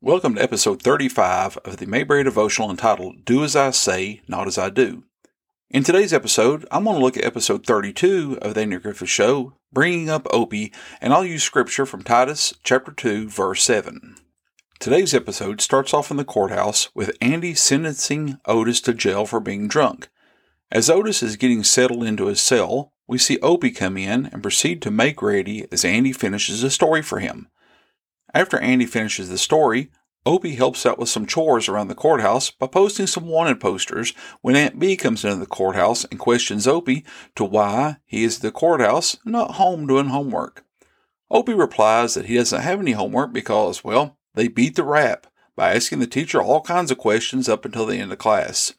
Welcome to episode 35 of the Mayberry devotional entitled Do As I Say, Not As I Do. In today's episode, I'm going to look at episode 32 of the Andy Griffith Show, bringing up Opie, and I'll use scripture from Titus chapter 2, verse 7. Today's episode starts off in the courthouse with Andy sentencing Otis to jail for being drunk. As Otis is getting settled into his cell, we see Opie come in and proceed to make ready as Andy finishes a story for him. After Andy finishes the story, Opie helps out with some chores around the courthouse by posting some wanted posters when Aunt Bee comes into the courthouse and questions Opie to why he is at the courthouse and not home doing homework. Opie replies that he doesn't have any homework because, well, they beat the rap by asking the teacher all kinds of questions up until the end of class.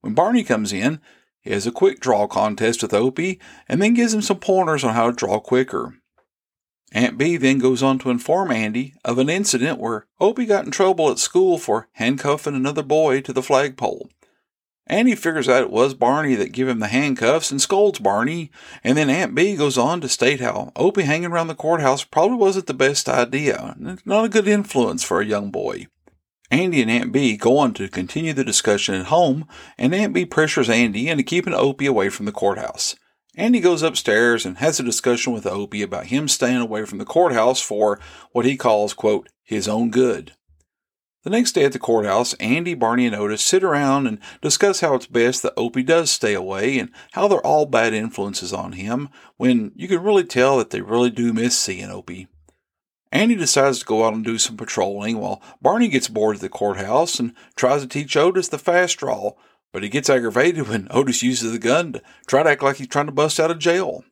When Barney comes in, he has a quick draw contest with Opie and then gives him some pointers on how to draw quicker. Aunt Bee then goes on to inform Andy of an incident where Opie got in trouble at school for handcuffing another boy to the flagpole. Andy figures out it was Barney that gave him the handcuffs and scolds Barney, and then Aunt Bee goes on to state how Opie hanging around the courthouse probably wasn't the best idea, not a good influence for a young boy. Andy and Aunt Bee go on to continue the discussion at home, and Aunt Bee pressures Andy into keeping Opie away from the courthouse. Andy goes upstairs and has a discussion with Opie about him staying away from the courthouse for what he calls, quote, his own good. The next day at the courthouse, Andy, Barney, and Otis sit around and discuss how it's best that Opie does stay away and how they're all bad influences on him when you can really tell that they really do miss seeing Opie. Andy decides to go out and do some patrolling while Barney gets bored at the courthouse and tries to teach Otis the fast draw but he gets aggravated when Otis uses the gun to try to act like he's trying to bust out of jail.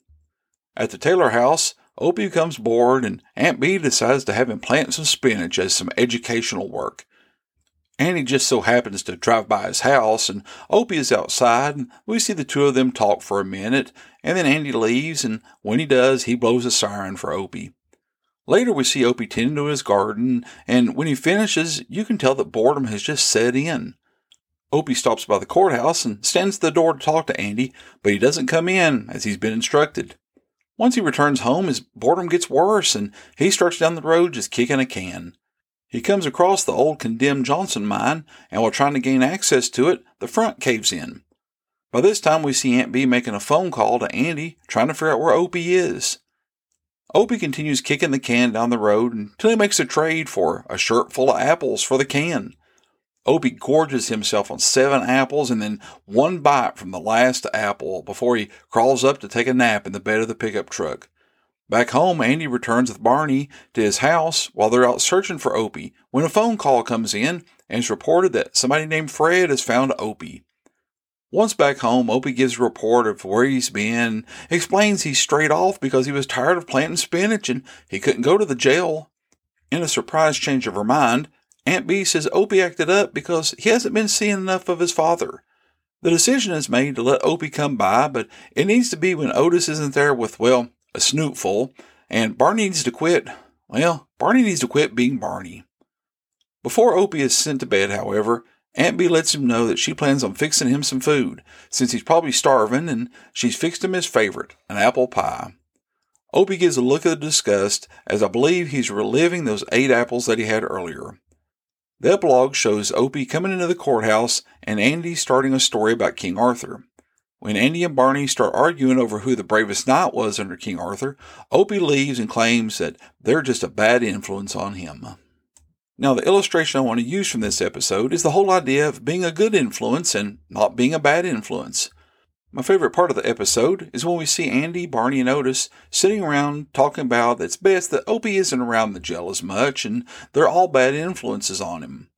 At the Taylor house, Opie becomes bored, and Aunt Bee decides to have him plant some spinach as some educational work. Andy just so happens to drive by his house, and Opie is outside, and we see the two of them talk for a minute, and then Andy leaves, and when he does, he blows a siren for Opie. Later, we see Opie tending to his garden, and when he finishes, you can tell that boredom has just set in. Opie stops by the courthouse and stands at the door to talk to Andy, but he doesn't come in as he's been instructed. Once he returns home, his boredom gets worse and he starts down the road just kicking a can. He comes across the old condemned Johnson mine, and while trying to gain access to it, the front caves in. By this time, we see Aunt Bee making a phone call to Andy, trying to figure out where Opie is. Opie continues kicking the can down the road until he makes a trade for a shirt full of apples for the can. Opie gorges himself on seven apples and then one bite from the last apple before he crawls up to take a nap in the bed of the pickup truck. Back home, Andy returns with Barney to his house while they're out searching for Opie when a phone call comes in and it's reported that somebody named Fred has found Opie. Once back home, Opie gives a report of where he's been, explains he's straight off because he was tired of planting spinach and he couldn't go to the jail. In a surprise change of her mind, Aunt Bee says Opie acted up because he hasn't been seeing enough of his father. The decision is made to let Opie come by, but it needs to be when Otis isn't there with, well, a snootful, and Barney needs to quit. Well, Barney needs to quit being Barney. Before Opie is sent to bed, however, Aunt Bee lets him know that she plans on fixing him some food, since he's probably starving, and she's fixed him his favorite, an apple pie. Opie gives a look of disgust, as I believe he's reliving those eight apples that he had earlier. The epilogue shows Opie coming into the courthouse and Andy starting a story about King Arthur. When Andy and Barney start arguing over who the bravest knight was under King Arthur, Opie leaves and claims that they're just a bad influence on him. Now, the illustration I want to use from this episode is the whole idea of being a good influence and not being a bad influence. My favorite part of the episode is when we see Andy, Barney, and Otis sitting around talking about it's best that Opie isn't around the jail as much and they're all bad influences on him.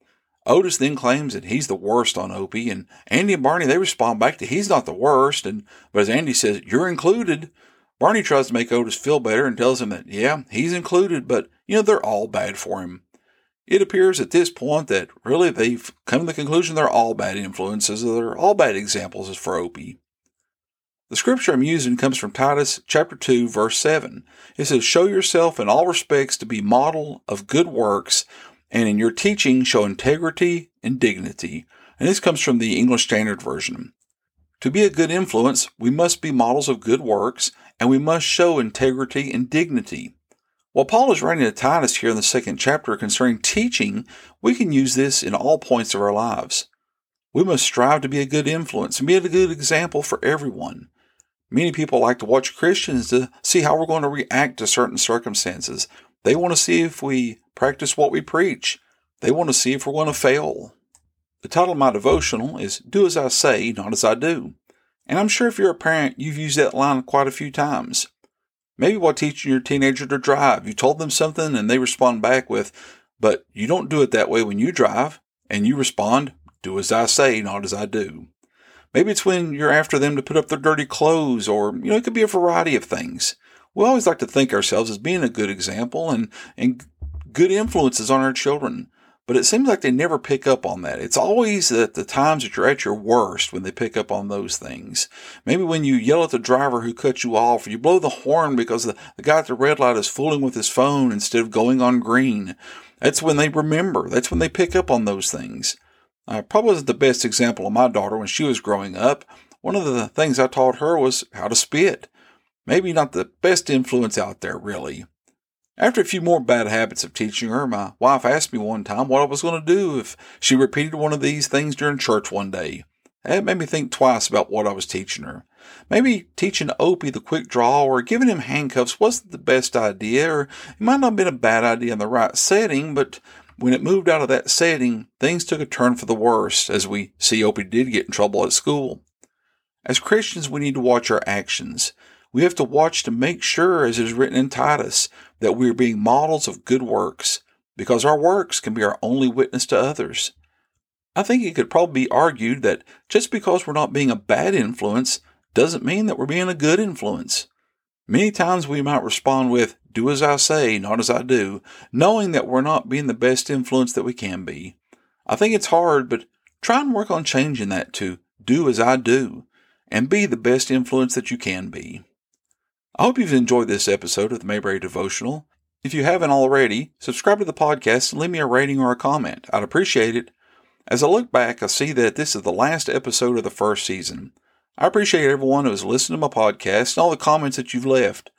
Otis then claims that he's the worst on Opie, and Andy and Barney they respond back to he's not the worst, and but as Andy says, you're included. Barney tries to make Otis feel better and tells him that yeah, he's included, but you know they're all bad for him. It appears at this point that really they've come to the conclusion they're all bad influences, they're all bad examples as for Opie. The scripture I'm using comes from Titus chapter 2 verse 7. It says, "Show yourself in all respects to be model of good works, and in your teaching show integrity and dignity." And this comes from the English Standard Version. To be a good influence, we must be models of good works, and we must show integrity and dignity. While Paul is writing to Titus here in the second chapter concerning teaching, we can use this in all points of our lives. We must strive to be a good influence and be a good example for everyone. Many people like to watch Christians to see how we're going to react to certain circumstances. They want to see if we practice what we preach. They want to see if we're going to fail. The title of my devotional is Do As I Say, Not As I Do. And I'm sure if you're a parent, you've used that line quite a few times. Maybe while teaching your teenager to drive, you told them something and they respond back with, but you don't do it that way when you drive. And you respond, do as I say, not as I do. Maybe it's when you're after them to put up their dirty clothes, or, you know, it could be a variety of things. We always like to think ourselves as being a good example and, and good influences on our children. But it seems like they never pick up on that. It's always at the times that you're at your worst when they pick up on those things. Maybe when you yell at the driver who cut you off, or you blow the horn because the, the guy at the red light is fooling with his phone instead of going on green. That's when they remember. That's when they pick up on those things. Uh, I probably wasn't the best example of my daughter when she was growing up. One of the things I taught her was how to spit. Maybe not the best influence out there, really. After a few more bad habits of teaching her, my wife asked me one time what I was going to do if she repeated one of these things during church one day. It made me think twice about what I was teaching her. Maybe teaching Opie the quick draw or giving him handcuffs wasn't the best idea, or it might not have been a bad idea in the right setting, but when it moved out of that setting, things took a turn for the worse, as we see Opie did get in trouble at school. As Christians, we need to watch our actions. We have to watch to make sure, as is written in Titus, that we are being models of good works, because our works can be our only witness to others. I think it could probably be argued that just because we're not being a bad influence doesn't mean that we're being a good influence. Many times we might respond with, Do as I say, not as I do, knowing that we're not being the best influence that we can be. I think it's hard, but try and work on changing that to do as I do and be the best influence that you can be. I hope you've enjoyed this episode of the Mayberry Devotional. If you haven't already, subscribe to the podcast and leave me a rating or a comment. I'd appreciate it. As I look back, I see that this is the last episode of the first season. I appreciate everyone who has listened to my podcast and all the comments that you've left.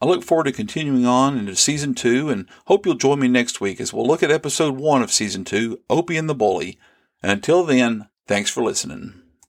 I look forward to continuing on into season two and hope you'll join me next week as we'll look at episode one of season two, Opie and the Bully. And until then, thanks for listening.